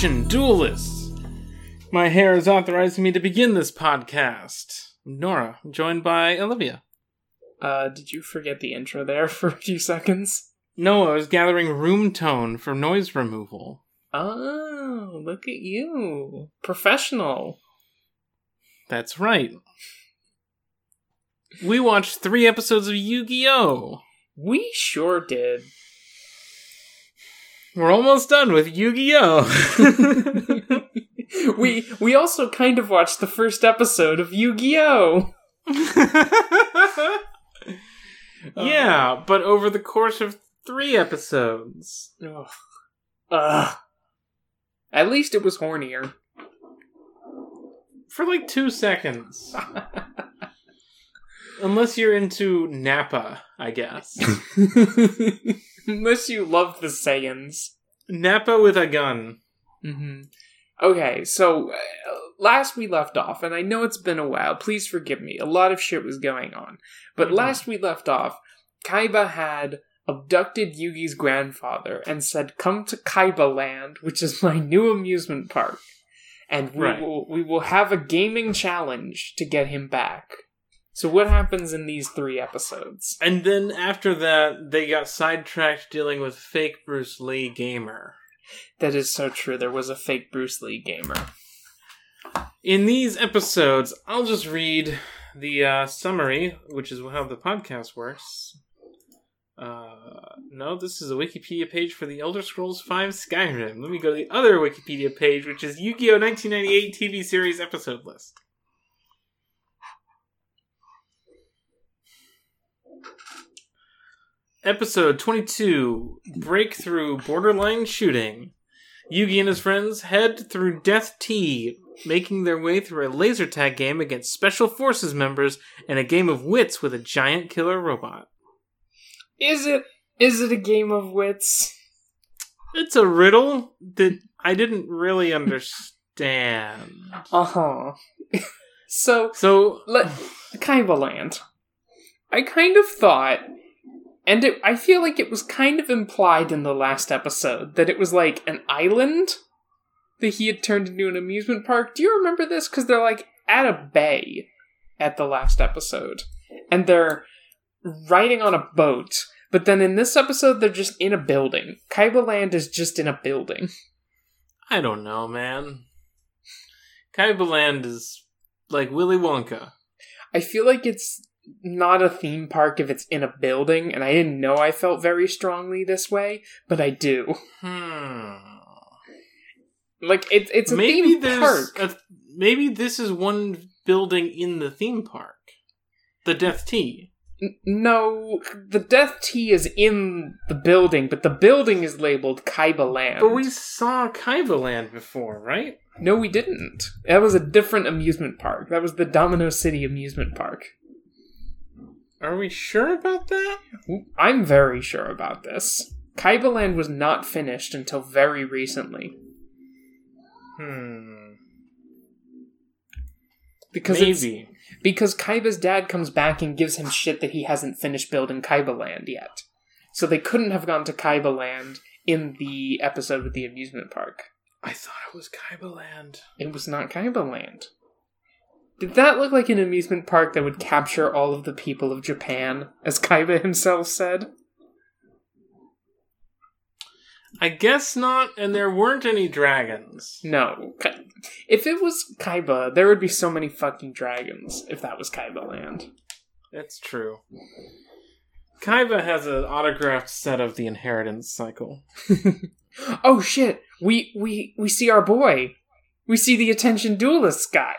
Attention, duelists! My hair is authorizing me to begin this podcast. Nora, joined by Olivia. Uh, did you forget the intro there for a few seconds? No, I was gathering room tone for noise removal. Oh, look at you. Professional. That's right. We watched three episodes of Yu Gi Oh! We sure did. We're almost done with Yu Gi Oh! we we also kind of watched the first episode of Yu-Gi-Oh! yeah, but over the course of three episodes. Ugh. Ugh. At least it was hornier. For like two seconds. Unless you're into Nappa, I guess. Unless you love the Saiyans. Nappa with a gun. Mm-hmm. Okay, so uh, last we left off, and I know it's been a while, please forgive me, a lot of shit was going on. But Mhm. last we left off, Kaiba had abducted Yugi's grandfather and said, Come to Kaiba Land, which is my new amusement park. And we, Right. will, we will have a gaming challenge to get him back. So, what happens in these three episodes? And then after that, they got sidetracked dealing with fake Bruce Lee gamer. That is so true. There was a fake Bruce Lee gamer. In these episodes, I'll just read the uh, summary, which is how the podcast works. Uh, no, this is a Wikipedia page for the Elder Scrolls V Skyrim. Let me go to the other Wikipedia page, which is Yu Gi Oh! 1998 TV series episode list. Episode 22 Breakthrough Borderline Shooting. Yugi and his friends head through Death T, making their way through a laser tag game against Special Forces members and a game of wits with a giant killer robot. Is it is it a game of wits? It's a riddle that I didn't really understand. Uh-huh. so So, let Kaiba Land. I kind of thought and it, I feel like it was kind of implied in the last episode that it was like an island that he had turned into an amusement park. Do you remember this? Because they're like at a bay at the last episode, and they're riding on a boat. But then in this episode, they're just in a building. Kaiba Land is just in a building. I don't know, man. Kaiba Land is like Willy Wonka. I feel like it's not a theme park if it's in a building, and I didn't know I felt very strongly this way, but I do. Hmm. Like it, it's a maybe theme park. a, maybe this is one building in the theme park. The Death T. N- no, the Death T is in the building, but the building is labeled Kaiba Land. But we saw Kaiba Land before, right? no, we didn't. That was a different amusement park. That was the Domino City amusement park. Are we sure about that? I'm very sure about this. Kaiba Land was not finished until very recently Hmm. because Maybe. because Kaiba's dad comes back and gives him shit that he hasn't finished building Kaiba Land yet. So they couldn't have gone to Kaiba Land in the episode with the amusement park. I thought it was Kaiba Land. It was not Kaiba Land. Did that look like an amusement park that would capture all of the people of Japan, as Kaiba himself said? I guess not, and there weren't any dragons. No. If it was Kaiba, there would be so many fucking dragons if that was Kaiba Land. That's true. Kaiba has an autographed set of the inheritance cycle. oh shit! We we we see our boy. We see the attention duelist guy.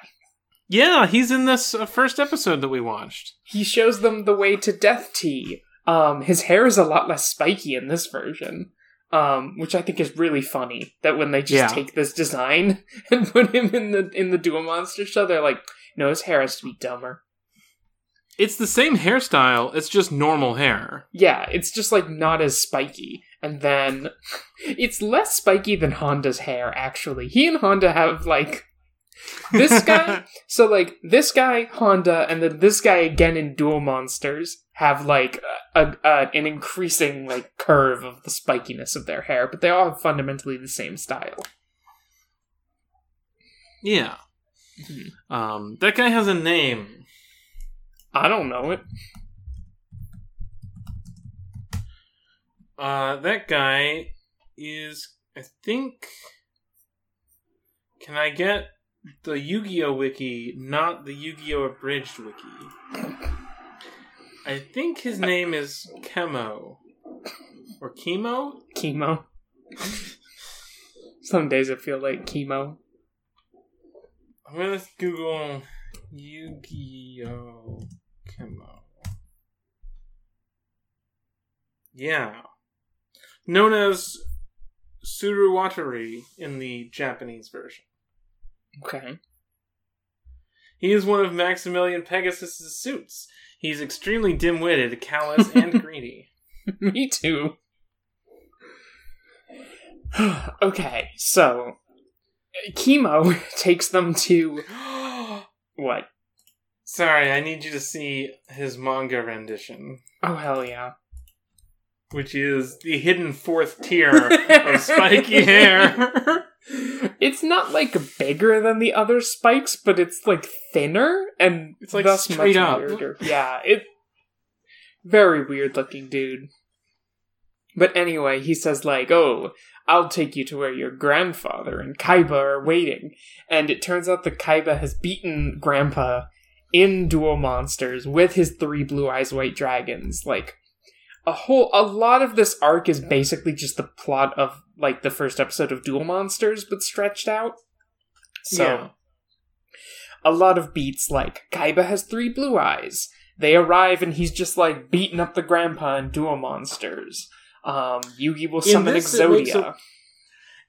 Yeah, he's in this uh, first episode that we watched. He shows them the way to Death T. Um, his hair is a lot less spiky in this version. Um, which I think is really funny. That when they just Yeah. take this design and put him in the in the Duel Monster show, they're like, no, his hair has to be dumber. It's the same hairstyle, it's just normal hair. Yeah, it's just like not as spiky. And then it's less spiky than Honda's hair, actually. He and Honda have like this guy. so like this guy, Honda, and then this guy again in Duel Monsters have like a, a an increasing like curve of the spikiness of their hair, but they all have fundamentally the same style. Yeah. Mhm. Um, that guy has a name. I don't know it. Uh, that guy is, I think. Can I get the Yu-Gi-Oh wiki, not the Yu-Gi-Oh abridged wiki? I think his name is Kemo or Kemo. Kemo. Some days I feel like chemo. I'm gonna Google Yu-Gi-Oh Kemo. Yeah, known as Saruwatari in the Japanese version. Okay. He is one of Maximilian Pegasus's suits. He's extremely dim-witted, callous, and greedy. Me too. okay, so Kemo takes them to what? Sorry, I need you to see his manga rendition, Oh hell yeah! which is the hidden fourth tier of spiky hair. It's not like bigger than the other spikes, but it's like thinner and It's, like, thus straight much up. weirder. Yeah, it very weird looking dude. But anyway, he says like, "Oh, I'll take you to where your grandfather and Kaiba are waiting." And it turns out that Kaiba has beaten Grandpa in Duel Monsters with his three blue eyes white dragons. Like a whole a lot of this arc is basically just the plot of like the first episode of Duel Monsters but stretched out. So Yeah. a lot of beats like Kaiba has three blue eyes. They arrive and he's just like beating up the grandpa in Duel Monsters. Um, Yugi will summon this, it makes Exodia.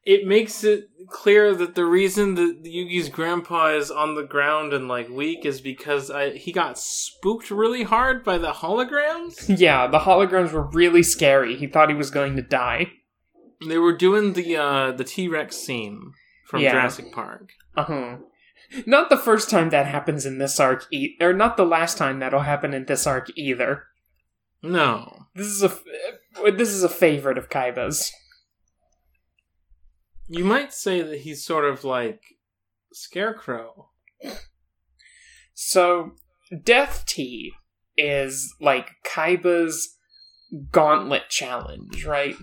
it makes it clear that the reason that Yugi's grandpa is on the ground and like weak is because I, he got spooked really hard by the holograms. Yeah, the holograms were really scary. He thought he was going to die. They were doing the uh, the T Rex scene from Yeah. Jurassic Park. Uh huh. Not the first time that happens in this arc, e- or not the last time that'll happen in this arc either. No, This is a f- uh, this is a favorite of Kaiba's. you might say that he's sort of like Scarecrow. So, Death T is like Kaiba's gauntlet challenge, right?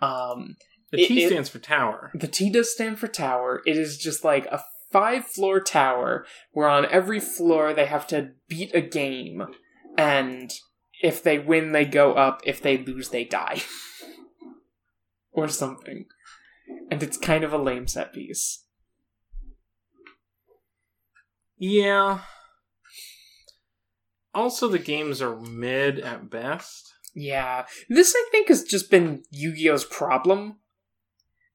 Um, The T it- stands for tower. the T does stand for tower. It is just like a five floor tower where on every floor they have to beat a game, and if they win, they go up. If they lose, they die. or something. And it's kind of a lame set piece. Yeah. Also, the games are mid at best. Yeah. This, I think, has just been Yu Gi Oh's problem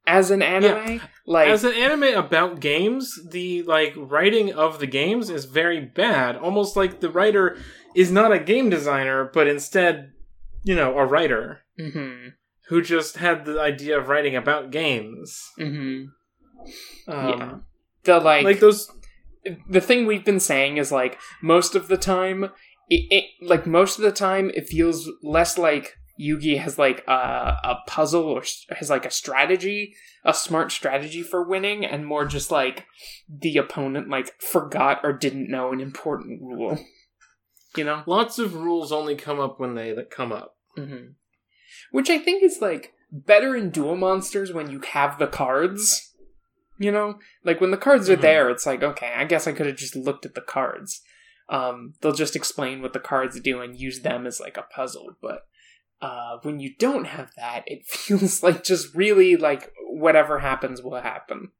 as an anime. Like, As an anime about games, the like writing of the games is very bad. Almost like the writer is not a game designer, but instead, you know, a writer mhm, who just had the idea of writing about games. mhm. Um, Yeah. The, like, like those. the thing we've been saying is like most of the time it, it like most of the time it feels less like yugi has like a, a puzzle or has like a strategy a smart strategy for winning and more just like the opponent like forgot or didn't know an important rule. You know? Lots of rules only come up when they that come up. hmm which i think is like better in duel monsters when you have the cards you know? Like when the cards are Mhm. there it's like okay i guess i could have just looked at the cards um they'll just explain what the cards do and use them as like a puzzle. But uh when you don't have that it feels like just really like whatever happens will happen.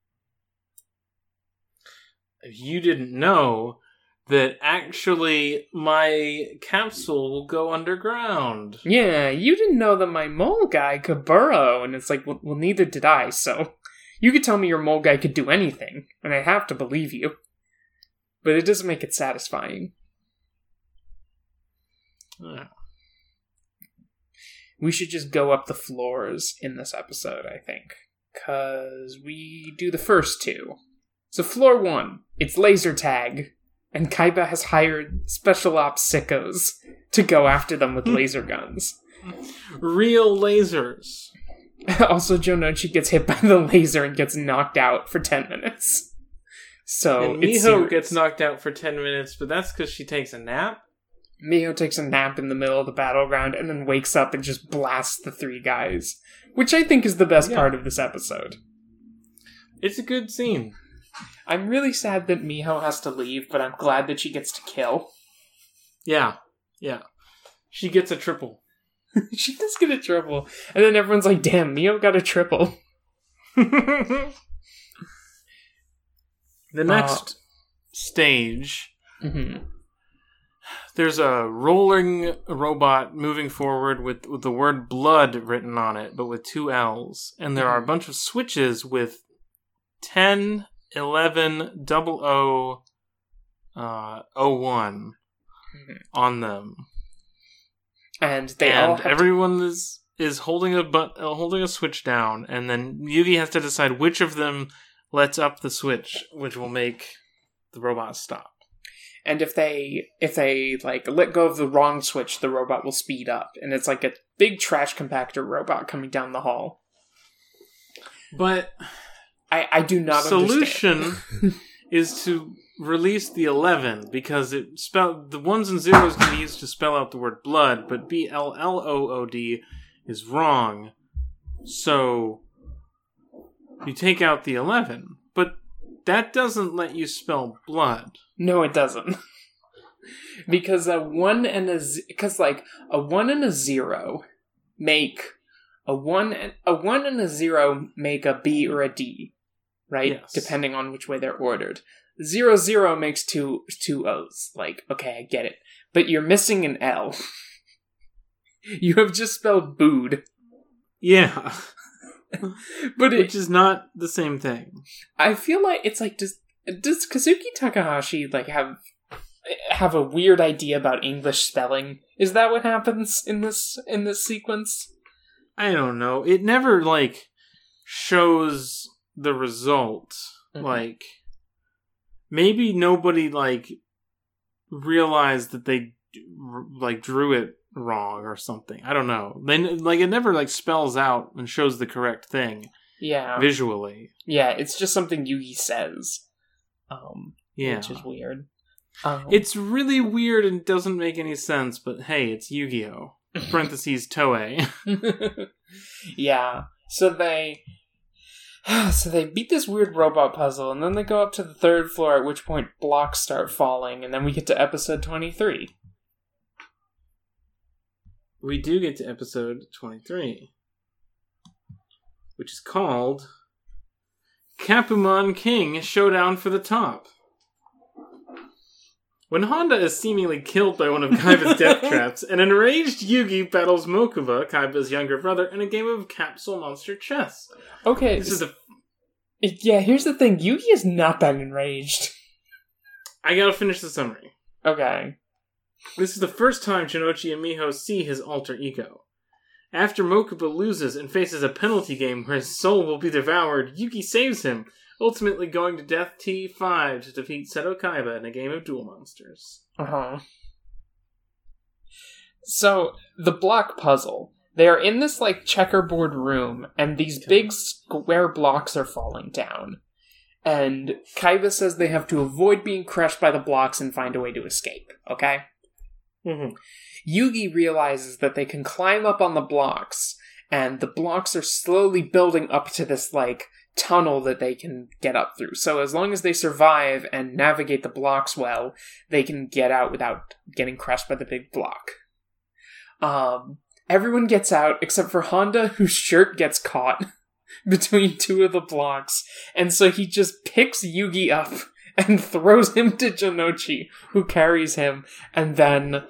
You didn't know that actually my capsule will go underground. yeah you didn't know that my mole guy could burrow and it's like well, well neither did i so you could tell me your mole guy could do anything and i have to believe you but it doesn't make it satisfying Yeah. we should just go up the floors in this episode, I think. Because we do the first two. So, floor one, it's laser tag. And Kaiba has hired special ops sickos to go after them with hmm. laser guns. Real lasers. also, Jonouchi gets hit by the laser and gets knocked out for 10 minutes. So and Miho gets knocked out for 10 minutes, but that's because she takes a nap. Miho takes a nap in the middle of the battleground and then wakes up and just blasts the three guys, which I think is the best Yeah. part of this episode. It's a good scene. I'm really sad that Miho has to leave, but I'm glad that she gets to kill. Yeah, yeah. She gets a triple. she does get a triple, and then everyone's like, "Damn, Miho got a triple." the next stage, hmm there's a rolling robot moving forward with, with the word blood written on it, but with two L's. And there are a bunch of switches with 10, 11, 00, uh, 01 Mhm. on them. And they all and have to- everyone is is holding a but uh, holding a switch down, and then Yugi has to decide which of them lets up the switch, which will make the robot stop. and if they if they like let go of the wrong switch, the robot will speed up, and it's like a big trash compactor robot coming down the hall. But I I do not solution understand. is to release the 11 because it spell the ones and zeros can be used to spell out the word blood but b l l o o d is wrong so you take out the 11 but that doesn't let you spell blood No, it doesn't. because a one and a because like a one and a zero make a one and a one and a zero make a B or a D, right? Yes. Depending on which way they're ordered. Zero zero makes two two O's. Like, okay, I get it, but you're missing an L. you have just spelled booed, yeah but it, which is not the same thing I feel like it's like does does Kazuki Takahashi like have have a weird idea about English spelling? Is that what happens in this in this sequence? i don't know it never like shows the result Mhm. like maybe nobody like realized that they like drew it wrong or something i don't know then like it never like spells out and shows the correct thing Yeah, visually yeah. It's just something Yugi says, um, yeah which is weird. Um, it's really weird and doesn't make any sense but hey it's yu-gi-oh parentheses toei yeah. So they. So they beat this weird robot puzzle, and then they go up to the third floor. At which point, blocks start falling, and then we get to episode twenty-three. We do get to episode 23 which is called Capumon King Showdown for the Top. When Honda is seemingly killed by one of Kaiba's death traps, an enraged Yugi battles Mokuba, Kaiba's younger brother, in a game of capsule monster chess. Okay, This is the Yeah, here's the thing. Yugi is not that enraged. I gotta finish the summary. Okay. This is the first time Jonouchi and Miho see his alter ego. After Mokuba loses and faces a penalty game where his soul will be devoured, Yugi saves him, ultimately going to Death T5 to defeat Seto Kaiba in a game of Duel Monsters. Uh huh. So, the block puzzle. They are in this, like, checkerboard room, and these big square blocks are falling down. And Kaiba says they have to avoid being crushed by the blocks and find a way to escape, okay? Mm-hmm. Yugi realizes that they can climb up on the blocks, and the blocks are slowly building up to this, like, tunnel that they can get up through. So as long as they survive and navigate the blocks well, they can get out without getting crushed by the big block. Um, everyone gets out except for Honda, whose shirt gets caught between two of the blocks, and so he just picks Yugi up and throws him to Jonouchi, who carries him, and then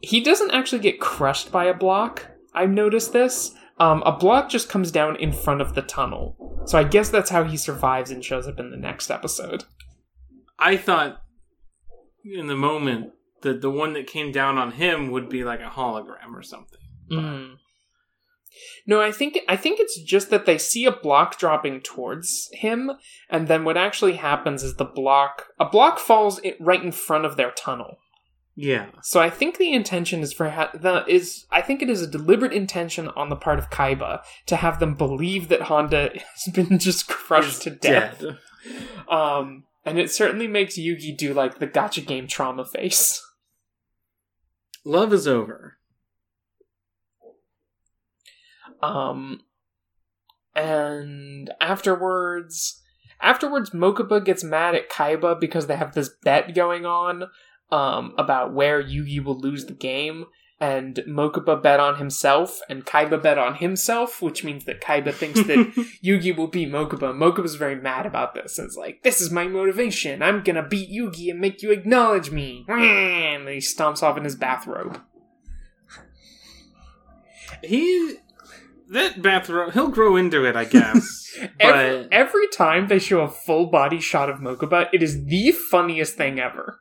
he doesn't actually get crushed by a block. I've noticed this. Um, a block just comes down in front of the tunnel. So I guess that's how he survives and shows up in the next episode. I thought in the moment that the one that came down on him would be like a hologram or something. Mm. No, I think I think it's just that they see a block dropping towards him, and then what actually happens is the block a block falls right in front of their tunnel. Yeah. So I think the intention is for ha- the is I think it is a deliberate intention on the part of Kaiba to have them believe that Honda has been just crushed to death. Dead. Um, And it certainly makes Yugi do like the gotcha game trauma face. Love is over. Um, and afterwards, afterwards, Mokuba gets mad at Kaiba because they have this bet going on um, about where Yugi will lose the game. And Mokuba bet on himself, and Kaiba bet on himself, which means that Kaiba thinks that Yugi will beat Mokuba. Mokuba's very mad about this, and it's like, "This is my motivation. I'm gonna beat Yugi and make you acknowledge me." And he stomps off in his bathrobe. he that bathrobe he'll grow into it, I guess. but Every, every time they show a full body shot of Mokuba, it is the funniest thing ever.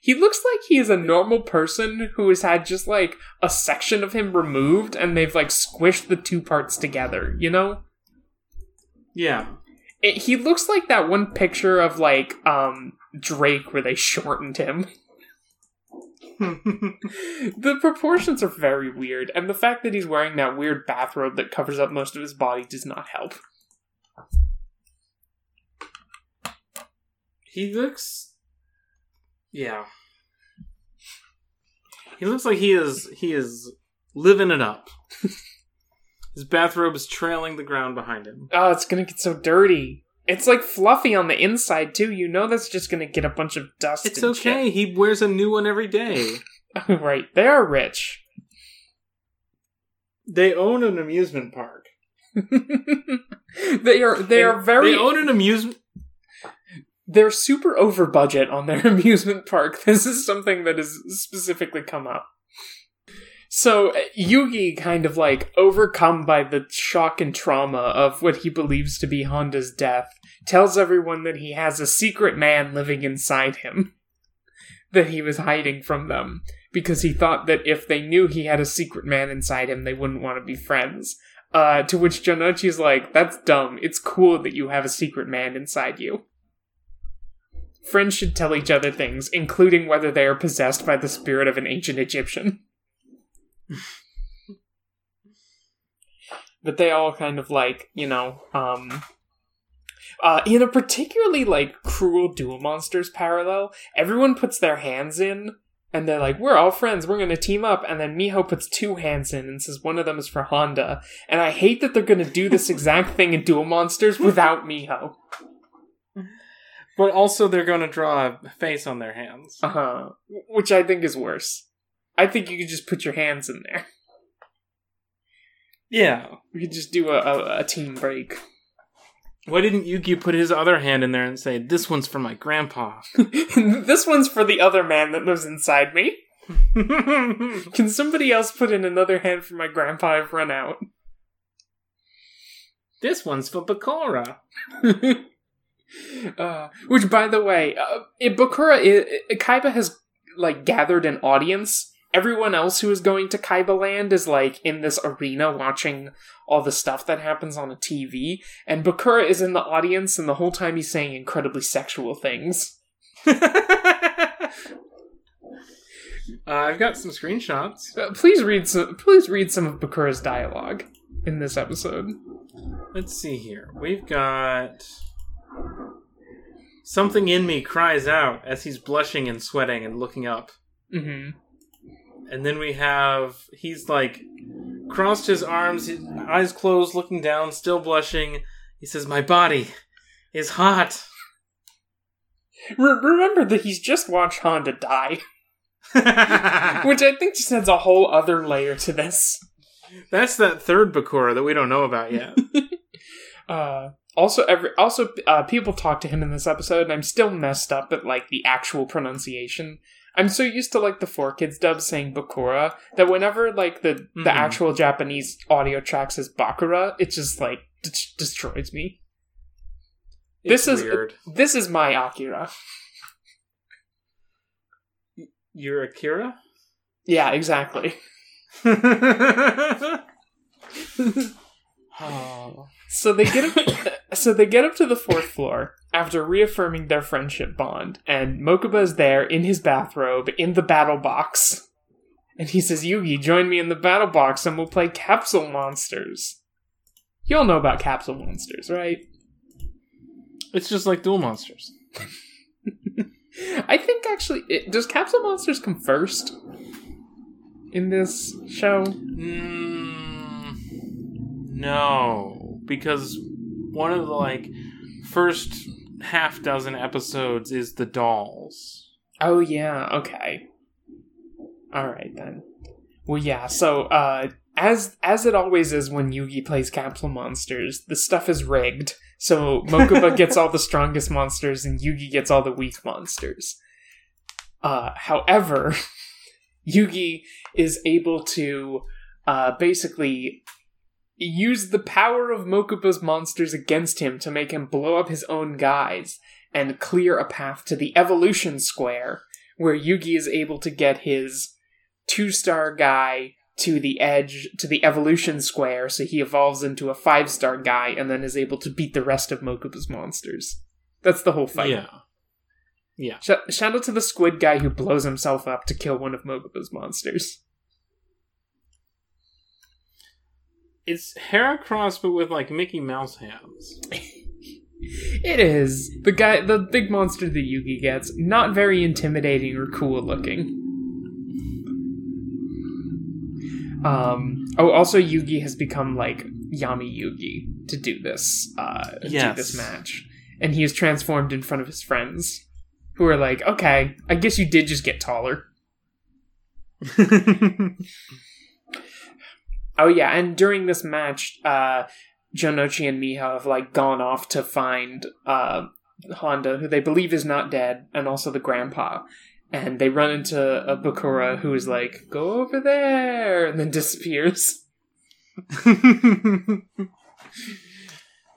He looks like he is a normal person who has had just like a section of him removed and they've like squished the two parts together, you know? yeah. It, he looks like that one picture of like um Drake where they shortened him. the proportions are very weird, and the fact that he's wearing that weird bathrobe that covers up most of his body does not help. he looks Yeah. He looks like he is he is living it up. His bathrobe is trailing the ground behind him. Oh, it's gonna get so dirty. It's like fluffy on the inside too. You know that's just gonna get a bunch of dust. It's okay. He wears a new one every day. right, they are rich. They own an amusement park. they are they are very They own an amusement. they're super over budget on their amusement park. This is something that has specifically come up. So uh, Yugi, kind of like overcome by the shock and trauma of what he believes to be Honda's death, tells everyone that he has a secret man living inside him that he was hiding from them because he thought that if they knew he had a secret man inside him, they wouldn't want to be friends. Uh, to which Jonouchi's like, "That's dumb. It's cool that you have a secret man inside you." Friends should tell each other things, including whether they are possessed by the spirit of an ancient Egyptian. but they all kind of like, you know, um uh, in a particularly like cruel duel monsters parallel, everyone puts their hands in and they're like, "We're all friends. We're gonna team up." And then Miho puts two hands in and says one of them is for Honda. And I hate that they're gonna do this exact thing in Duel Monsters without Miho. But also, they're going to draw a face on their hands. Uh huh. Which I think is worse. I think you could just put your hands in there. Yeah. We could just do a, a, a team break. Why didn't Yugi put his other hand in there and say, "This one's for my grandpa"? this one's for the other man that lives inside me. Can somebody else put in another hand for my grandpa? I've run out. this one's for Bakura. uh, which, by the way, uh, Bakura, Kaiba has like gathered an audience. Everyone else who is going to Kaiba Land is like in this arena watching all the stuff that happens on a TV, and Bakura is in the audience, and the whole time he's saying incredibly sexual things. Uh, I've got some screenshots. Uh, please read some. Please read some of Bakura's dialogue in this episode. Let's see here. We've got something in me cries out as he's blushing and sweating and looking up. hmm And then we have he's like crossed his arms, his eyes closed, looking down, still blushing. He says, "My body is hot." Re- remember that he's just watched Honda die, which I think just adds a whole other layer to this. That's that third Bakura that we don't know about yet. Uh, also, every also uh, people talk to him in this episode, and I'm still messed up at like the actual pronunciation. I'm so used to like the four kids dub saying Bakura that whenever like the the Mhm. actual Japanese audio track says Bakura, it just like d- destroys me. This It's is- weird. This is my Akira. You're Akira. Yeah, exactly. oh. So they get up. so they get up to the fourth floor after reaffirming their friendship bond, and Mokuba is there in his bathrobe in the battle box, and he says, "Yugi, join me in the battle box, and we'll play Capsule Monsters." You all know about Capsule Monsters, right? It's just like Duel Monsters. I think actually, it, does Capsule Monsters come first in this show? Mm, no, because one of the like first half dozen episodes is the dolls. Oh yeah, okay. All right then. Well, yeah. So, uh, as as it always is when Yugi plays Capsule Monsters, the stuff is rigged. So Mokuba gets all the strongest monsters, and Yugi gets all the weak monsters. Uh, however, Yugi is able to uh, basically use the power of Mokuba's monsters against him to make him blow up his own guys and clear a path to the evolution square, where Yugi is able to get his two star guy to the edge to the evolution square so he evolves into a five star guy and then is able to beat the rest of mokuba's monsters that's the whole fight Yeah. Yeah. Sh- shout out to the squid guy who blows himself up to kill one of mokuba's monsters It's Heracross, but with like Mickey Mouse hands. it is. The guy the big monster that yugi gets. Not very intimidating or cool looking. Um oh also yugi has become like yami yugi to do this uh do this match. And he is transformed in front of his friends who are like okay i guess you did just get taller oh yeah and during this match uh jonouchi and miho have like gone off to find uh honda who they believe is not dead and also the grandpa. And they run into a bakura who is like go over there! and then disappears.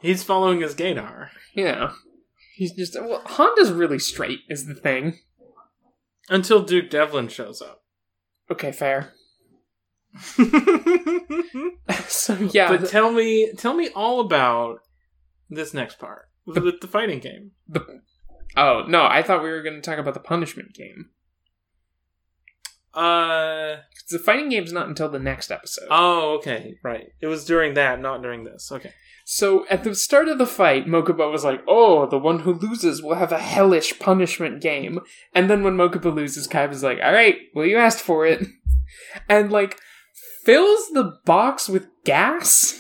He's following his gaydar. yeah. He's just well honda's really straight is the thing. Until Duke Devlin shows up. okay fair so yeah but tell me tell me all about this next part. With the fighting game. the, oh no i thought we were going to talk about the punishment game Uh, the fighting game's not until the next episode oh, okay, right. It was during that, not during this. Okay. So at the start of the fight, Mokuba was like, "Oh, the one who loses will have a hellish punishment game." And then when Mokuba loses, Kaiba's like, "All right, well you asked for it," and like fills the box with gas.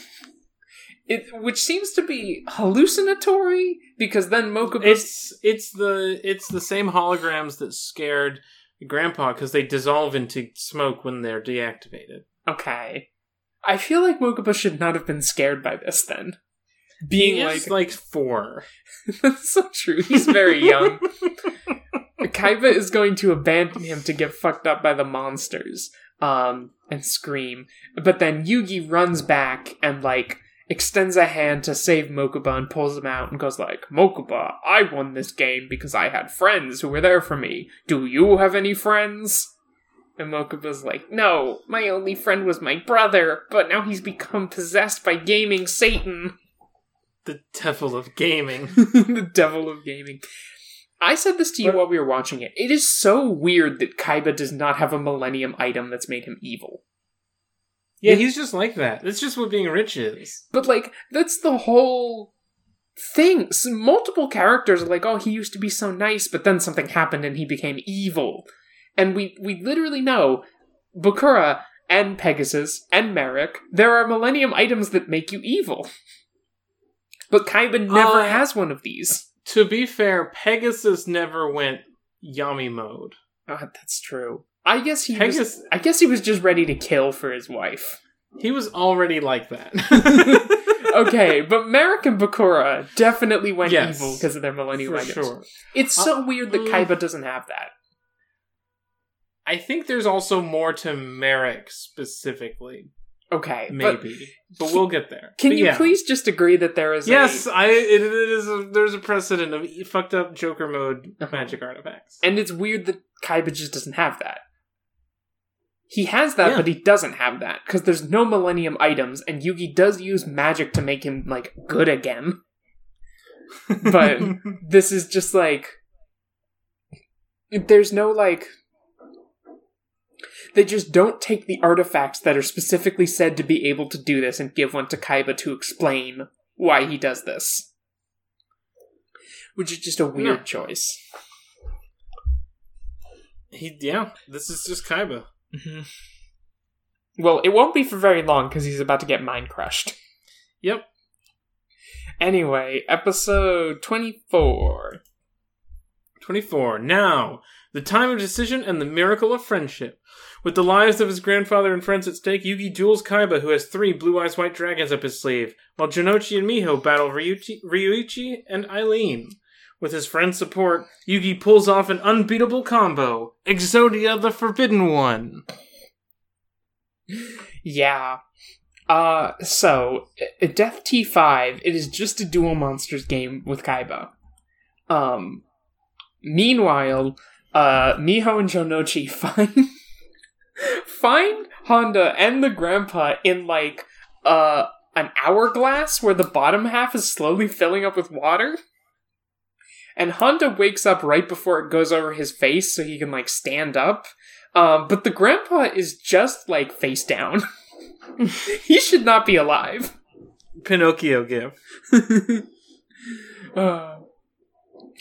It, which seems to be hallucinatory because then Mokuba It's it's the it's the same holograms that scared Grandpa because they dissolve into smoke when they're deactivated. okay. I feel like Mokuba should not have been scared by this then. Being like, like four. That's so true. He's very young. Kaiba is going to abandon him to get fucked up by the monsters, um, and scream. But then Yugi runs back and like extends a hand to save Mokuba and pulls him out and goes like, "Mokuba, I won this game because I had friends who were there for me. Do you have any friends?" And Mokuba's like, "No, my only friend was my brother, but now he's become possessed by gaming Satan." The devil of gaming. the devil of gaming. I said this to you But- while we were watching it. It is so weird that Kaiba does not have a Millennium item that's made him evil. Yeah, he's just like that. That's just what being rich is. But like, that's the whole thing. So multiple characters are like, "Oh, he used to be so nice, but then something happened and he became evil." And we we literally know Bakura and Pegasus and Marik, there are Millennium items that make you evil. But Kaiba never Uh, has one of these. To be fair, Pegasus never went Yami mode. Uh, that's true. I guess he was I guess he was just ready to kill for his wife. he was already like that. Okay, but Marik and Bakura definitely went Yes, evil because of their millennium For sure. It's so weird that mm. Kaiba doesn't have that. I think there's also more to Marik specifically. Okay, but Maybe. But, we'll get there. can But you yeah. please just agree that there is Yes, a, I. It, it is. A, there's a precedent of fucked up Joker mode Uh-huh. magic artifacts. and it's weird that Kaiba just doesn't have that. He has that, Yeah. but he doesn't have that because there's no millennium items, and Yugi does use magic to make him like good again. But this is just like there's no like they just don't take the artifacts that are specifically said to be able to do this and give one to Kaiba to explain why he does this. which is just a weird No. choice. He yeah, this is just Kaiba. Mm-hmm. Well, it won't be for very long because he's about to get mind crushed. Yep. Anyway, episode 24. 24. Now, the time of decision and the miracle of friendship. With the lives of his grandfather and friends at stake, Yugi duels Kaiba, who has three blue eyes white dragons up his sleeve, while Jonouchi and Miho battle Ryuichi, Ryuichi and Eileen. With his friend's support, Yugi pulls off an unbeatable combo Exodia the Forbidden One. Yeah. Uh, so, Death T5, it is just a Duel Monsters game with Kaiba. Um, meanwhile, uh, Miho and Jonouchi find, find Honda and the grandpa in, like, uh, an hourglass where the bottom half is slowly filling up with water. And Honda wakes up right before it goes over his face so he can, like, stand up. Um, but the grandpa is just, like, face down. he should not be alive. Pinocchio gif. Uh,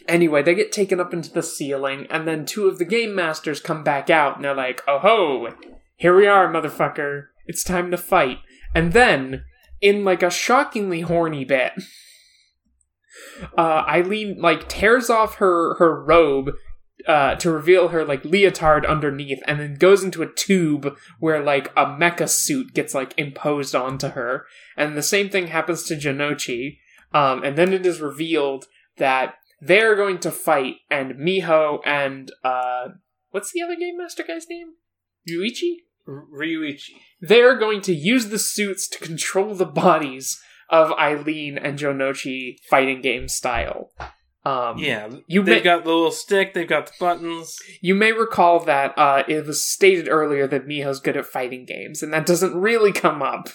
anyway, they get taken up into the ceiling, and then two of the game masters come back out, and they're like, "Oh ho, here we are, motherfucker! It's time to fight." And then, in like a shockingly horny bit, uh, Eileen like tears off her her robe. Uh, to reveal her like leotard underneath, and then goes into a tube where like a mecha suit gets like imposed onto her, and the same thing happens to Jonouchi. Um, and then it is revealed that they're going to fight, and Miho and uh, what's the other game master guy's name? Yuichi. R- Ryuichi. They're going to use the suits to control the bodies of Eileen and Jonouchi fighting game style. Um, Yeah, you they've may got the little stick, they've got the buttons. you may recall that uh, it was stated earlier that Miho's good at fighting games, and that doesn't really come up,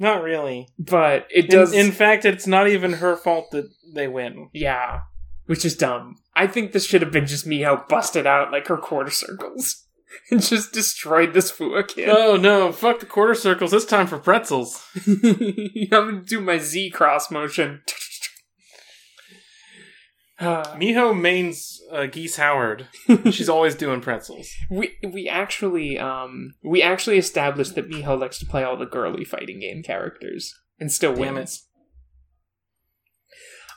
Not really. but it In- does. In, fact, it's not even her fault that they win. Yeah, which is dumb. I think this should have been just Miho busted out like her quarter circles and just destroyed this Fua kid. Oh no, fuck the quarter circles. It's time for pretzels. I'm gonna do my Z cross motion. Uh, Miho mains uh, Geese Howard. She's always doing pretzels. we we actually um we actually established that Miho likes to play all the girly fighting game characters and still Damn wins.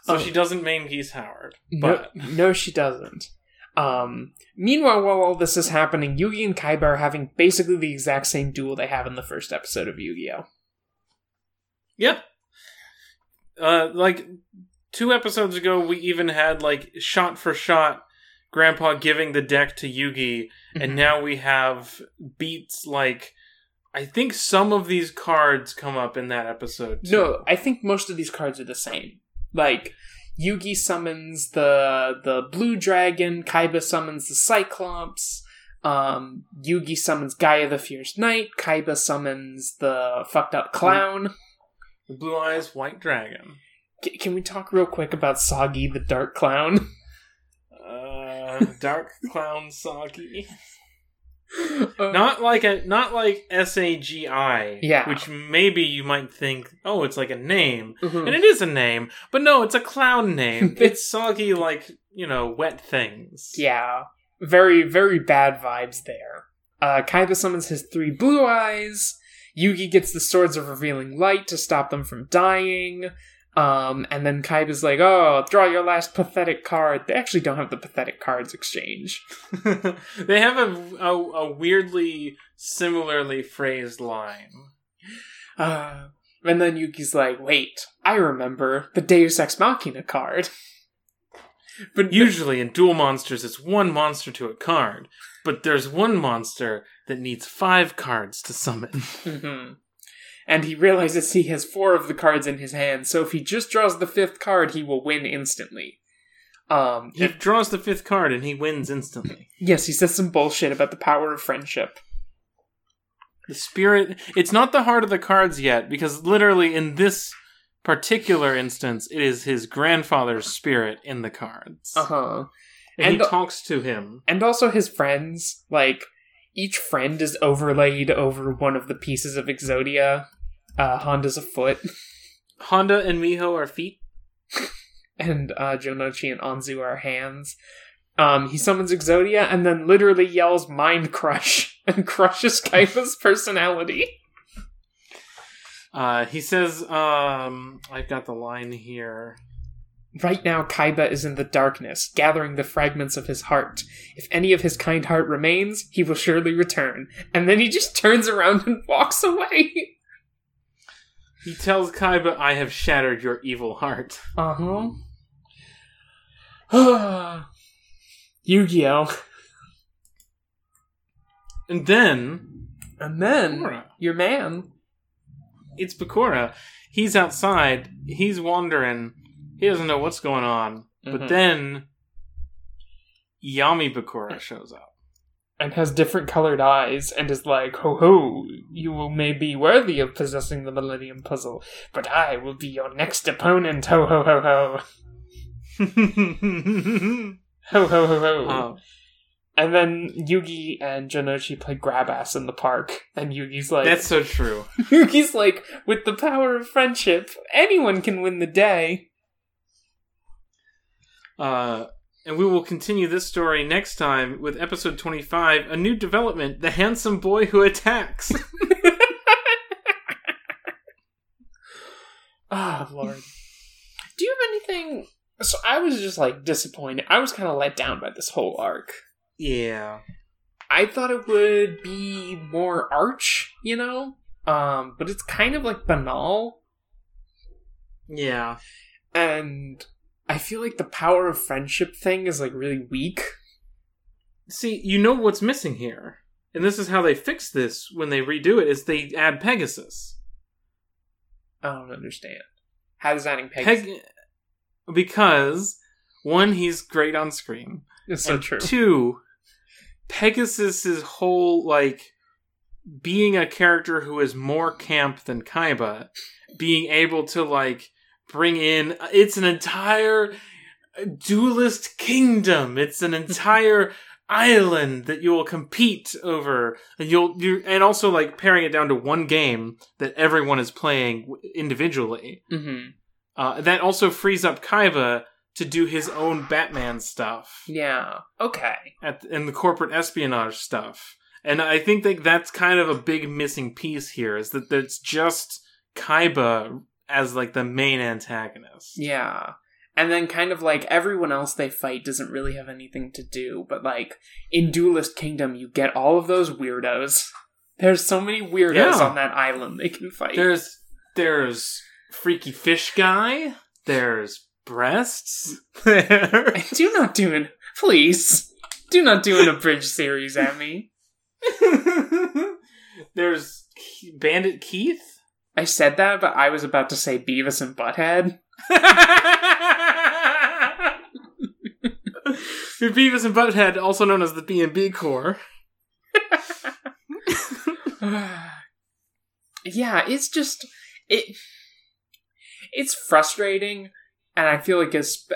So Oh. she doesn't main Geese Howard. No, But no, she doesn't. Um, meanwhile, while all this is happening, Yugi and Kaiba are having basically the exact same duel they have in the first episode of Yu-Gi-Oh. yeah. Uh like two episodes ago we even had like shot for shot Grandpa giving the deck to Yugi, and now we have beats like I think some of these cards come up in that episode. too. No, I think most of these cards are the same. Like Yugi summons the the blue dragon, Kaiba summons the Cyclops, um, Yugi summons Gaia the Fierce Knight, Kaiba summons the fucked up clown. The Blue Eyes White Dragon. C- can we talk real quick about Soggy the Dark Clown? Uh, Dark Clown Soggy. Uh, Not like a not like S A G I. Yeah. Which maybe you might think, oh, it's like a name. mhm. And it is a name, but no, it's a clown name. it's soggy like, you know, wet things. Yeah. Very, very bad vibes there. Uh, Kaiba summons his three blue eyes. Yugi gets the Swords of Revealing Light to stop them from dying. Um, and then Kaiba's like, oh, draw your last pathetic card. They actually don't have the pathetic cards exchange. they have a, a a weirdly similarly phrased line. Uh, and then Yugi's like, wait, I remember the Deus Ex Machina card. But Usually in Duel Monsters, it's one monster to a card, but there's one monster that needs five cards to summon. Mhm. And he realizes he has four of the cards in his hand, so if he just draws the fifth card, he will win instantly. Um, He draws the fifth card and he wins instantly. yes, he says some bullshit about the power of friendship. The spirit. It's not the heart of the cards yet, because literally in this particular instance, it is his grandfather's spirit in the cards. Uh huh. And, And he talks to him. And also his friends, like, each friend is overlaid over one of the pieces of Exodia. Uh, Honda's a foot. Honda and Miho are feet. and uh, Jonouchi and Anzu are hands. Um, he summons Exodia and then literally yells "Mind Crush" and crushes Kaiba's personality. Uh, he says, um, I've got the line here. Right now, Kaiba is in the darkness, gathering the fragments of his heart. If any of his kind heart remains, he will surely return. And then he just turns around and walks away. He tells Kaiba, I have shattered your evil heart. Uh huh. Yu Gi Oh! And then, And then, Bakura. your man. it's Bakura. He's outside. He's wandering. He doesn't know what's going on. But Mhm. then, Yami Bakura shows up. and has different colored eyes and is like, ho ho, you may be worthy of possessing the Millennium Puzzle, but I will be your next opponent, ho ho ho ho. Ho ho ho ho. Uh, and then Yugi and Jonouchi play grab ass in the park, and Yugi's like, that's so true. Yugi's like, with the power of friendship, anyone can win the day. Uh, and we will continue this story next time with episode 25 a new development the handsome boy who attacks. Oh lord. Do you have anything? So I was just like disappointed. I was kind of let down by this whole arc. yeah. I thought it would be more arch, you know, um, but it's kind of like banal, Yeah. and I feel like the power of friendship thing is like really weak. See, you know what's missing here. And this is how they fix this when they redo it is they add Pegasus. I don't understand. How does adding Pegasus? Peg because one, he's great on screen. it's so true. Two, Pegasus's whole like being a character who is more camp than Kaiba, being able to like bring in it's an entire duelist kingdom. It's an entire island that you will compete over and you'll you and also like paring it down to one game that everyone is playing individually hmm uh, that also frees up Kaiba to do his own Batman stuff Yeah. Okay. at and the corporate espionage stuff. And I think that that's kind of a big missing piece here is that it's just Kaiba as like the main antagonist. Yeah. And then kind of like everyone else they fight doesn't really have anything to do, but like in Duelist Kingdom you get all of those weirdos. There's so many weirdos Yeah. on that island they can fight. There's there's freaky fish guy. There's breasts. There. do not do an please. Do not do an abridged series at me. there's Bandit Keith. I said that, but I was about to say Beavis and Butthead. Your Beavis and Butthead, also known as the B and B Corps. yeah, it's just it. It's frustrating, and I feel like it's.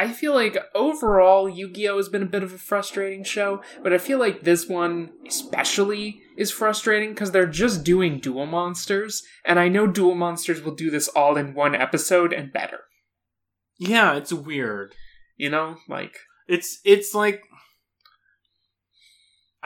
I feel like overall Yu-Gi-Oh has been a bit of a frustrating show, but I feel like this one especially is frustrating because they're just doing Duel Monsters, and I know Duel Monsters will do this all in one episode and better. Yeah, it's weird. You know, like It's it's like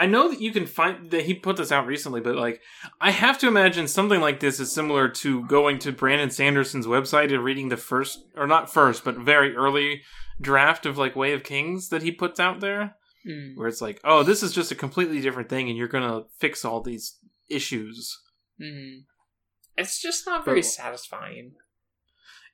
I know that you can find that he put this out recently, but like I have to imagine something like this is similar to going to Brandon Sanderson's website and reading the first or not first, but very early draft of like Way of Kings that he puts out there. mm, Where it's like, oh, this is just a completely different thing and you're gonna fix all these issues. mm. it's just not very But- satisfying.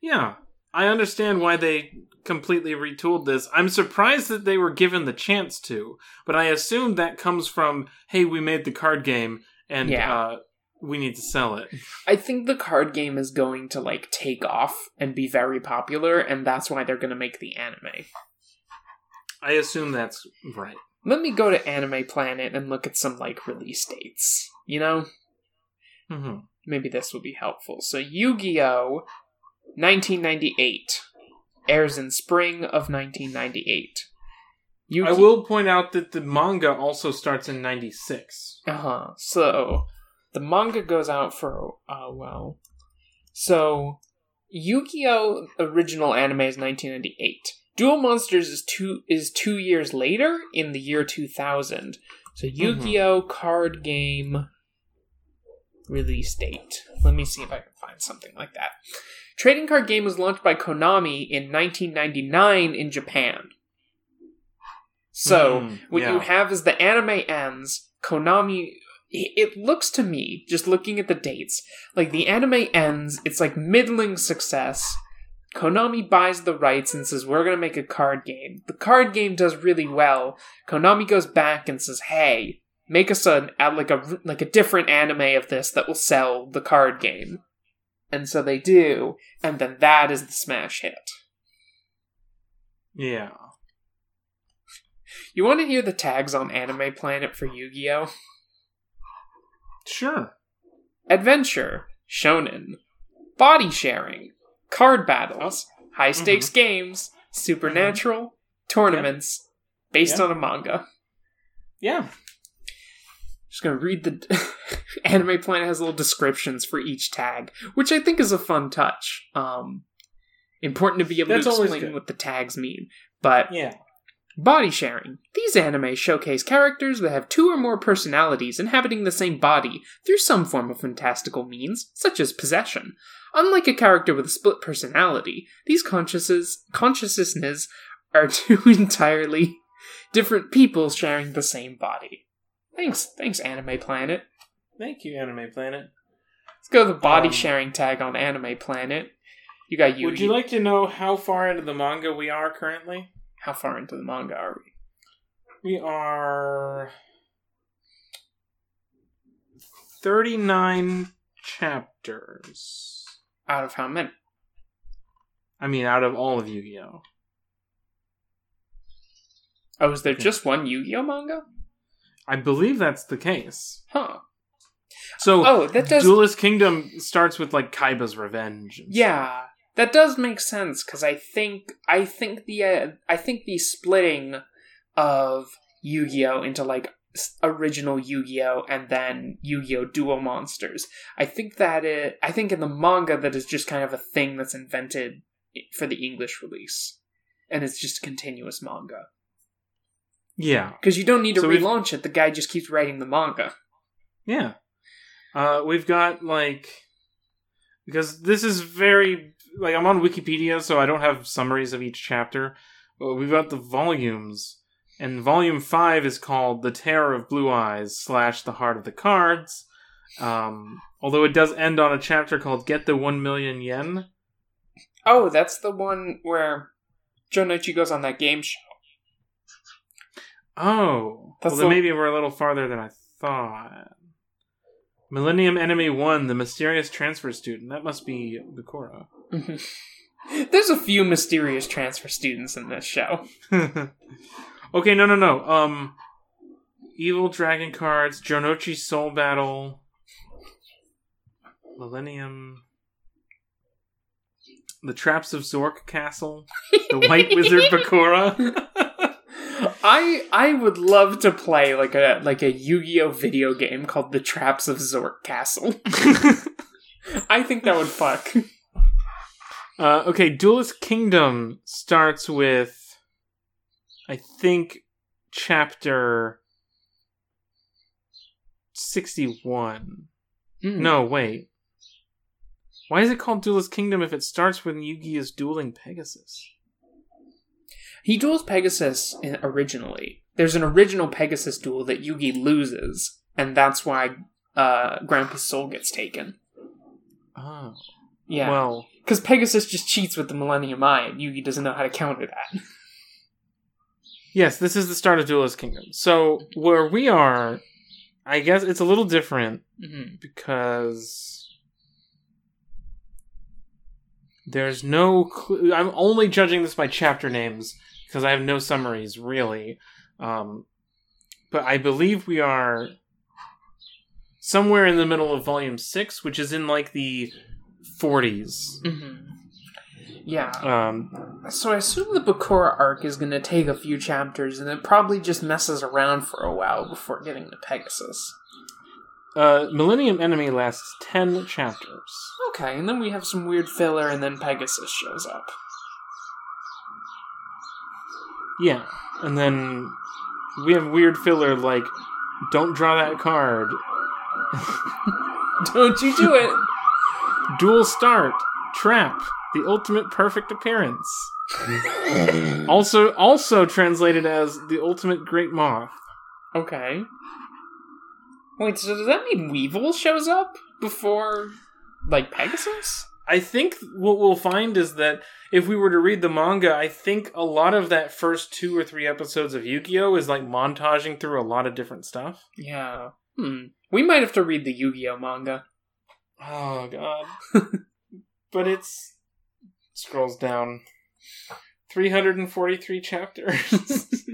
Yeah. I understand why they completely retooled this. I'm surprised that they were given the chance to, but I assume that comes from, hey, we made the card game and Yeah. uh, we need to sell it. I think the card game is going to like take off and be very popular, and that's why they're going to make the anime. I assume that's right. Let me go to Anime Planet and look at some like release dates. You know, hmm maybe this will be helpful. So Yu-Gi-Oh, 1998 airs in spring of 1998. Yu-Gi- I will point out that the manga also starts in 96. Uh huh. So the manga goes out for uh well. So Yu-Gi-Oh! original anime is 1998. Duel Monsters is two is two years later in the year 2000. So Yu-Gi-Oh! card game release date. Let me see if I can find something like that. Trading card game was launched by Konami in 1999 in Japan. So Mm, what you have is the anime ends. Konami. It looks to me, just looking at the dates, like the anime ends. It's like middling success. Konami buys the rights and says, "We're gonna make a card game." The card game does really well. Konami goes back and says, "Hey, make us a- like a like a different anime of this that will sell the card game." And so they do, and then that is the smash hit. Yeah. You want to hear the tags on Anime Planet for Yu-Gi-Oh? Sure. Adventure, shonen, body sharing, card battles, high stakes mm-hmm. games, supernatural, mm-hmm. tournaments, based Yeah. on a manga. Yeah. Just gonna read the Anime Planet has little descriptions for each tag, which I think is a fun touch. Um, important to be able That's to explain what the tags mean, but Yeah. Body sharing. These anime showcase characters that have two or more personalities inhabiting the same body through some form of fantastical means, such as possession. Unlike a character with a split personality, these consciousnesses, consciousnesses are two entirely different people sharing the same body. Thanks, thanks, Anime Planet. Thank you, Anime Planet. Let's go to the body Um, sharing tag on Anime Planet. You got you. Would you like to know how far into the manga we are currently? How far into the manga are we? We are 39 chapters. Out of how many? I mean, out of all of Yu Gi Oh! Oh, is there just one Yu-Gi-Oh manga? I believe that's the case. Huh. So, Oh, that does. Duelist Kingdom starts with like Kaiba's revenge. and Yeah, that does make sense because I think I think the uh, I think the splitting of Yu-Gi-Oh into like original Yu-Gi-Oh and then Yu-Gi-Oh Duel Monsters. I think that it. I think in the manga that is just kind of a thing that's invented for the English release, and it's just continuous manga Yeah, because you don't need to So relaunch it. The guy just keeps writing the manga. yeah. Uh, we've got like because this is very like I'm on Wikipedia, so I don't have summaries of each chapter. But we've got the volumes, and volume five is called "The Terror of Blue Eyes" slash "The Heart of the Cards." Um, although it does end on a chapter called "Get the One Million Yen." Oh, that's the one where Joe Jonouchi goes on that game show. Oh, That's well, then the- maybe we're a little farther than I thought. Millennium Enemy One, the mysterious transfer student. That must be Bakura. There's a few mysterious transfer students in this show. okay, no, no, no. Um, Evil Dragon cards, Jonouchi Soul Battle, Millennium, the Traps of Zork Castle, the White Wizard Bakura. I I would love to play like a like a Yu-Gi-Oh video game called The Traps of Zork Castle. I think that would fuck. Uh, okay, Duelist Kingdom starts with, I think, chapter 61. Hmm. No, wait. Why is it called Duelist Kingdom if it starts when Yugi is dueling Pegasus? He duels Pegasus originally. There's an original Pegasus duel that Yugi loses, and that's why uh, Grandpa's soul gets taken. Oh. Yeah, Well, because Pegasus just cheats with the Millennium Eye, and Yugi doesn't know how to counter that. yes, this is the start of Duelist Kingdom. So, where we are, I guess it's a little different hmm because there's no clue. I'm only judging this by chapter names because I have no summaries really. Um, but I believe we are somewhere in the middle of volume six, which is in like the 40s. hmm Yeah. Um, So I assume the Bakura arc is going to take a few chapters, and it probably just messes around for a while before getting to Pegasus. Uh, Millennium Enemy lasts ten chapters. Okay, and then we have some weird filler, and then Pegasus shows up. Yeah, and then we have weird filler like, "Don't draw that card." Don't you do it! Duel start. Trap. The ultimate perfect appearance. Also, also translated as the ultimate great moth. Okay. Wait, so does that mean Weevil shows up before, like, Pegasus? I think what we'll find is that if we were to read the manga, I think a lot of that first two or three episodes of Yu-Gi-Oh is like montaging through a lot of different stuff. Yeah. Hmm. We might have to read the Yu-Gi-Oh manga. Oh god. but it's scrolls down 343 chapters.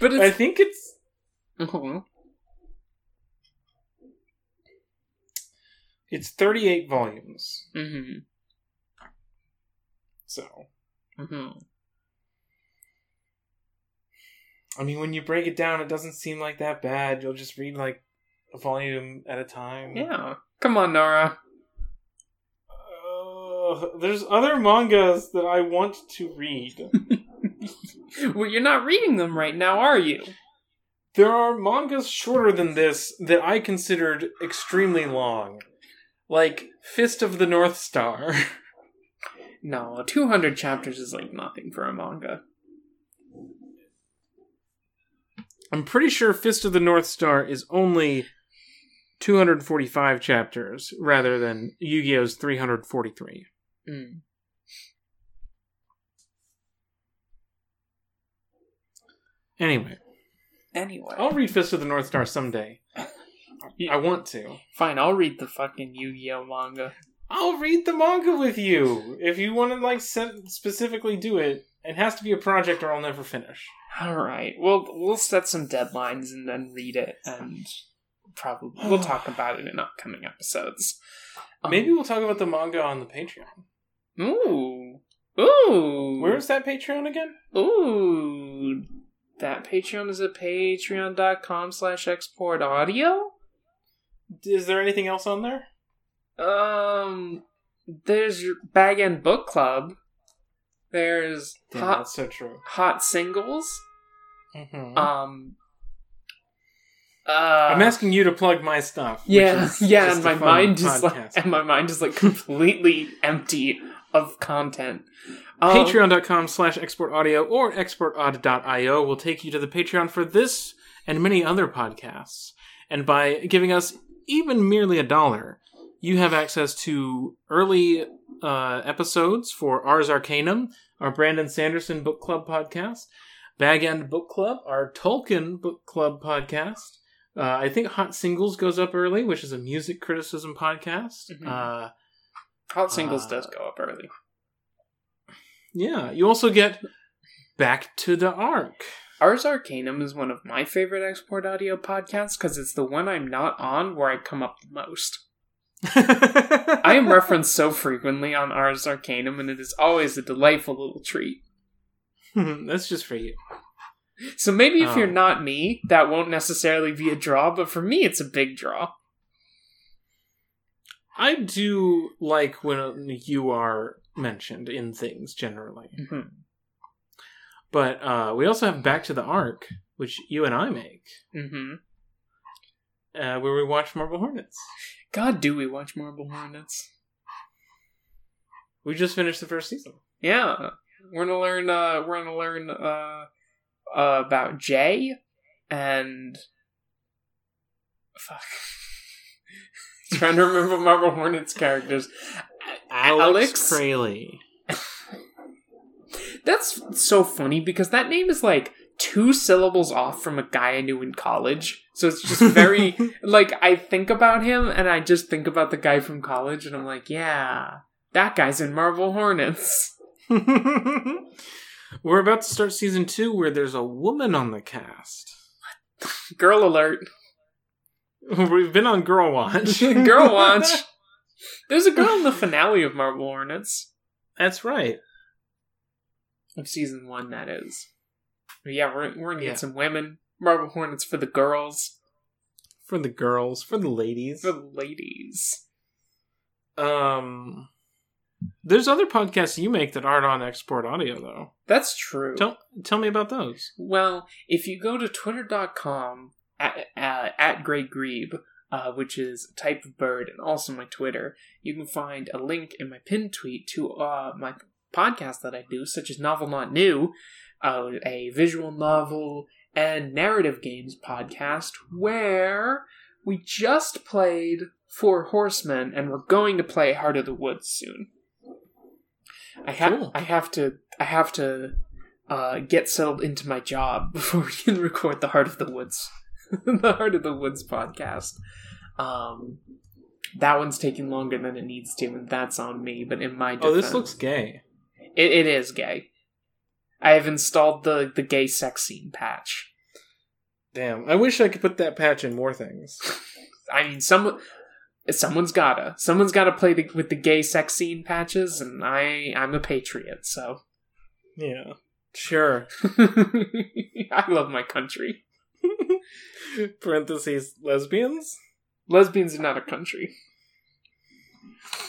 But I think it's Mhm. It's 38 volumes. Mhm. So, Mhm. I mean when you break it down it doesn't seem like that bad. You'll just read like a volume at a time. Yeah. Come on, Nora. Uh, there's other mangas that I want to read. well, you're not reading them right now, are you? There are mangas shorter than this that I considered extremely long. Like Fist of the North Star. No, 200 chapters is like nothing for a manga. I'm pretty sure Fist of the North Star is only 245 chapters rather than Yu-Gi-Oh's 343. Mm. Anyway, Anyway. I'll read Fist of the North Star someday. I want to. Fine, I'll read the fucking Yu-Gi-Oh manga. I'll read the manga with you if you want to like set, specifically do it. It has to be a project or I'll never finish. All right. Well, we'll set some deadlines and then read it, and probably we'll talk about it in upcoming episodes. Um, Maybe we'll talk about the manga on the Patreon. Ooh. Ooh. Where's that Patreon again? Ooh. That Patreon is at patreon.com slash export audio. Is there anything else on there? Um, there's your Bag End Book Club. There's Damn, hot, so true. hot singles. Mhm. Um, uh, I'm asking you to plug my stuff. Yeah, yeah, and my mind is like, and my mind is like completely empty of content. Um, Patreon.com slash export audio or exportaud.io will take you to the Patreon for this and many other podcasts. And by giving us even merely a dollar, you have access to early uh, episodes for Ars Arcanum, our Brandon Sanderson Book Club podcast, Bag End Book Club, our Tolkien Book Club podcast. Uh, I think Hot Singles goes up early, which is a music criticism podcast. Mhm. Uh, Hot singles uh, does go up early. yeah, you also get Back to the Ark. Ars Arcanum is one of my favorite export audio podcasts because it's the one I'm not on where I come up the most. I am referenced so frequently on Ars Arcanum, and it is always a delightful little treat. That's just for you. So maybe if Oh. you're not me, that won't necessarily be a draw, but for me, it's a big draw. I do like when you are mentioned in things generally, Mhm. But uh, we also have Back to the Ark, which you and I make, Mm-hmm. uh, where we watch Marble Hornets. God, do we watch Marble Hornets? We just finished the first season. Yeah, we're gonna learn. Uh, we're gonna learn uh, uh, about Jay and fuck. Trying to remember Marble Hornets characters. Alex? Kralie. That's so funny because that name is like two syllables off from a guy I knew in college. So it's just very like I think about him and I just think about the guy from college and I'm like, yeah, that guy's in Marble Hornets. We're about to start season two, where there's a woman on the cast. Girl alert. We've been on Girl Watch. Girl watch. There's a girl in the finale of Marble Hornets. That's right. Of season one, that is. But yeah, we're, we're gonna Yeah. get some women. Marble Hornets for the girls. for the girls, for the ladies. For the ladies. Um, there's other podcasts you make that aren't on Export Audio though. That's true. Tell tell me about those. Well, if you go to twitter.com at, uh, at Great Grebe, uh, which is a type of bird and also my Twitter, you can find a link in my pinned tweet to uh, my podcast that I do, such as Novel Not New, uh, a visual novel and narrative games podcast, where we just played Four Horsemen and we're going to play Heart of the Woods soon. I have Cool. I have to I have to uh, get settled into my job before we can record the Heart of the Woods, the Heart of the Woods podcast. Um, that one's taking longer than it needs to, and that's on me. But in my defense, Oh, this looks gay. It, it is gay. I have installed the the gay sex scene patch. Damn, I wish I could put that patch in more things. I mean, someone someone's gotta someone's gotta play the, with the gay sex scene patches, and I I'm a patriot, so Yeah, sure. I love my country. Parentheses lesbians. Lesbians are not a country.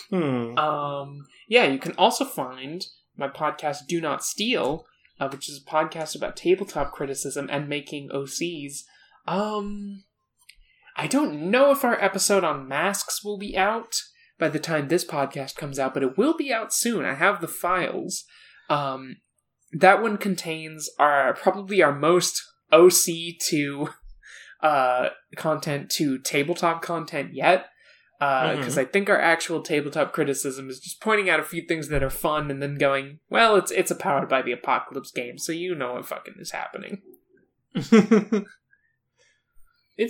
Hmm. Um, yeah, you can also find my podcast "Do Not Steal," uh, which is a podcast about tabletop criticism and making OCs. Um, I don't know if our episode on masks will be out by the time this podcast comes out, but it will be out soon. I have the files. Um, that one contains our probably our most OC to uh content to tabletop content yet Uh, mm-hmm. because I think our actual tabletop criticism is just pointing out a few things that are fun and then going, well, it's it's a powered by the apocalypse game, so you know what fucking is happening. it's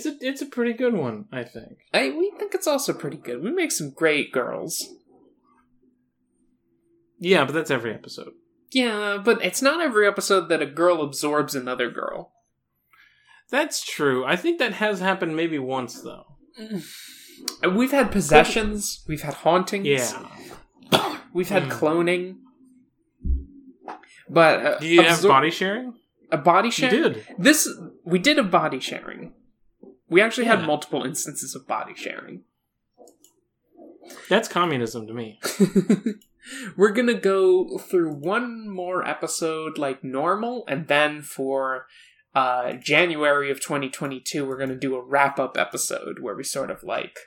a it's a pretty good one, I think. I we think it's also pretty good. We make some great girls. Yeah, but that's every episode. Yeah, but it's not every episode that a girl absorbs another girl. That's true. I think that has happened maybe once though. And We've had possessions, we've had hauntings, Yeah. we've had Hmm. cloning. But uh, Do you have body sharing? a body You sharing? did. This we did a body sharing. We actually had multiple instances of body sharing. That's communism to me. We're gonna go through one more episode like normal, and then for uh, January of 2022, we're gonna do a wrap up episode where we sort of like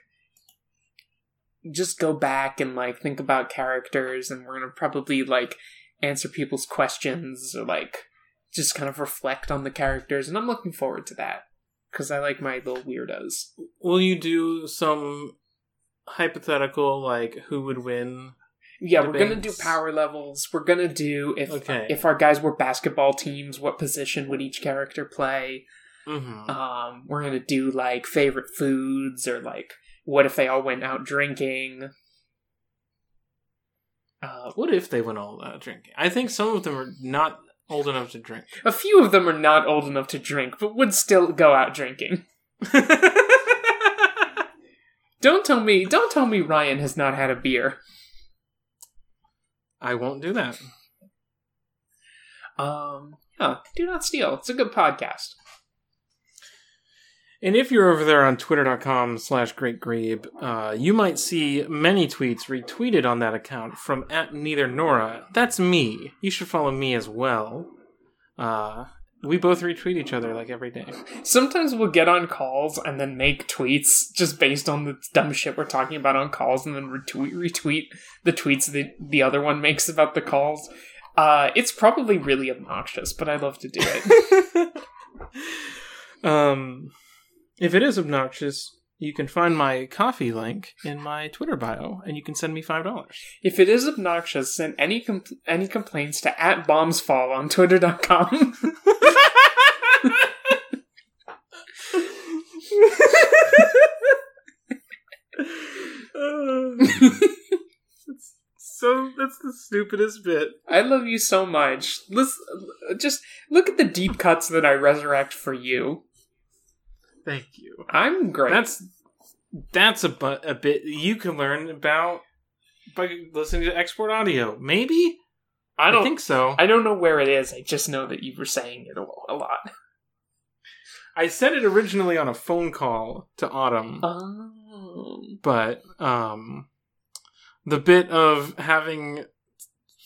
just go back and like think about characters, and we're gonna probably like answer people's questions or like just kind of reflect on the characters, and I'm looking forward to that because I like my little weirdos. Will you do some hypothetical like who would win? Yeah, we're gonna do power levels. We're gonna do if Okay. if our guys were basketball teams, what position would each character play? Mm-hmm. Um, we're gonna do like favorite foods or like what if they all went out drinking? Uh, What if they went all out drinking? I think some of them are not old enough to drink. a few of them are not old enough to drink, but would still go out drinking. Don't tell me, don't tell me Ryan has not had a beer. I won't do that. Um, yeah, do not steal. It's a good podcast. And if you're over there on twitter.com slash greatgrebe, uh, you might see many tweets retweeted on that account from at neither Nora. That's me. You should follow me as well. Uh, we both retweet each other like every day. Sometimes we'll get on calls and then make tweets just based on the dumb shit we're talking about on calls, and then retweet retweet the tweets that the other one makes about the calls. Uh, it's probably really obnoxious, but I love to do it. um, if it is obnoxious, you can find my Ko-fi link in my Twitter bio, and you can send me five dollars. if it is obnoxious, send any com- any complaints to at bombsfall on twitter.com. so that's the stupidest bit. I love you so much. Let's just look at the deep cuts that I resurrect for you. Thank you. I'm great. That's that's a, bu- a bit you can learn about by listening to export audio. Maybe I I, don't think so. I don't know where it is. I just know that you were saying it a, a lot. I said it originally on a phone call to Autumn, Oh. but um, the bit of having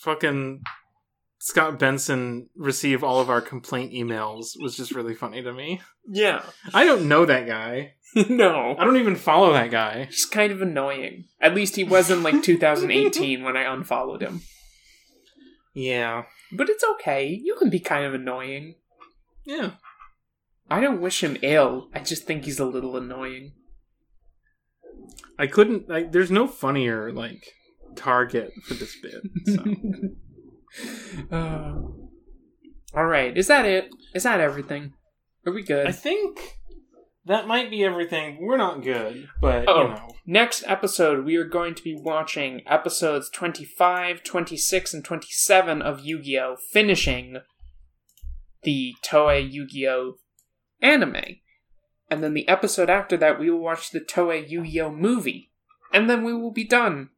fucking Scott Benson receive all of our complaint emails was just really funny to me. Yeah. I don't know that guy. no. I don't even follow that guy. He's kind of annoying. At least he was in like 2018 when I unfollowed him. Yeah. But it's okay. You can be kind of annoying. Yeah. I don't wish him ill. I just think he's a little annoying. I couldn't like there's no funnier like target for this bit. So. Uh, all right. Is that it? Is that everything? Are we good? I think that might be everything. We're not good, but Oh. you know. Next episode, we are going to be watching episodes 25, 26, and 27 of Yu Gi Oh! finishing the Toei Yu Gi Oh! anime. And then the episode after that, we will watch the Toei Yu Gi Oh! movie. And then we will be done.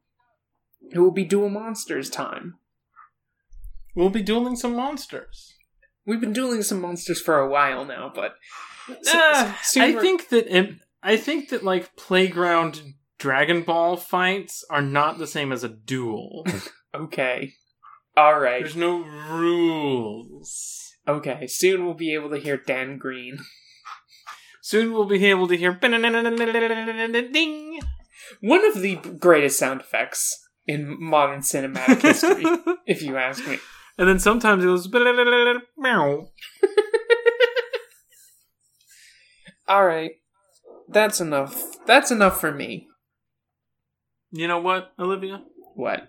It will be Duel Monsters time. We'll be dueling some monsters. We've been dueling some monsters for a while now, but. so- Ah, soon I think that im- I think that like playground Dragon Ball fights are not the same as a duel. Okay. Alright. There's no rules. Okay. Soon we'll be able to hear Dan Green. Soon we'll be able to hear ding. One of the greatest sound effects in modern cinematic history, if you ask me. And then sometimes it goes meow. All right, that's enough. That's enough for me. You know what, Olivia? What?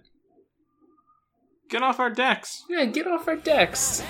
Get off our decks. Yeah, get off our decks.